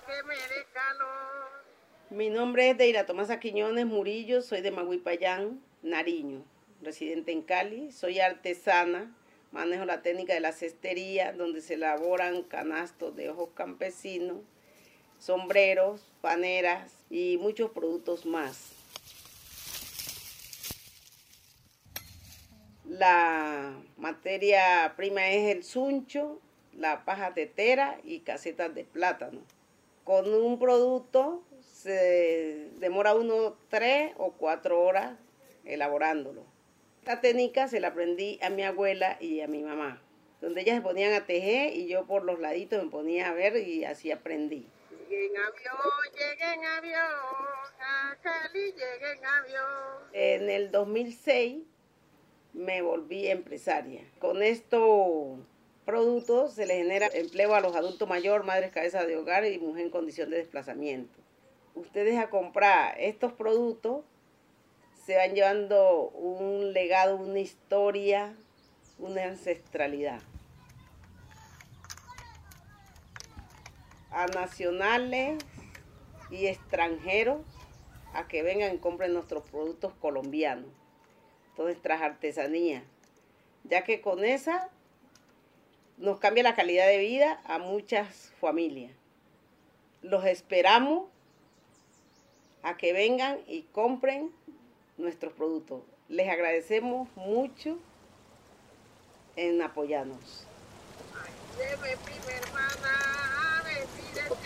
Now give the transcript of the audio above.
que me calor. Mi nombre es Deira Tomasa Quiñones Murillo, soy de Maguipayán, Nariño, residente en Cali. Soy artesana, manejo la técnica de la cestería, donde se elaboran canastos de ojos campesinos, sombreros, paneras y muchos productos más. La materia prima es el suncho, la paja tetera y casetas de plátano. Con un producto se demora uno tres o cuatro horas elaborándolo. Esta técnica se la aprendí a mi abuela y a mi mamá, donde ellas se ponían a tejer y yo por los laditos me ponía a ver y así aprendí. Llegué en avión, llegué en avión, a Cali llegué en avión. En el 2006 me volví empresaria. Con estos productos se le genera empleo a los adultos mayores, madres cabezas de hogar y mujeres en condición de desplazamiento. Ustedes a comprar estos productos se van llevando un legado, una historia, una ancestralidad. A nacionales y extranjeros a que vengan y compren nuestros productos colombianos, todas nuestras artesanías, ya que con esa nos cambia la calidad de vida a muchas familias. Los esperamos a que vengan y compren nuestros productos. Les agradecemos mucho en apoyarnos. Prima hermana a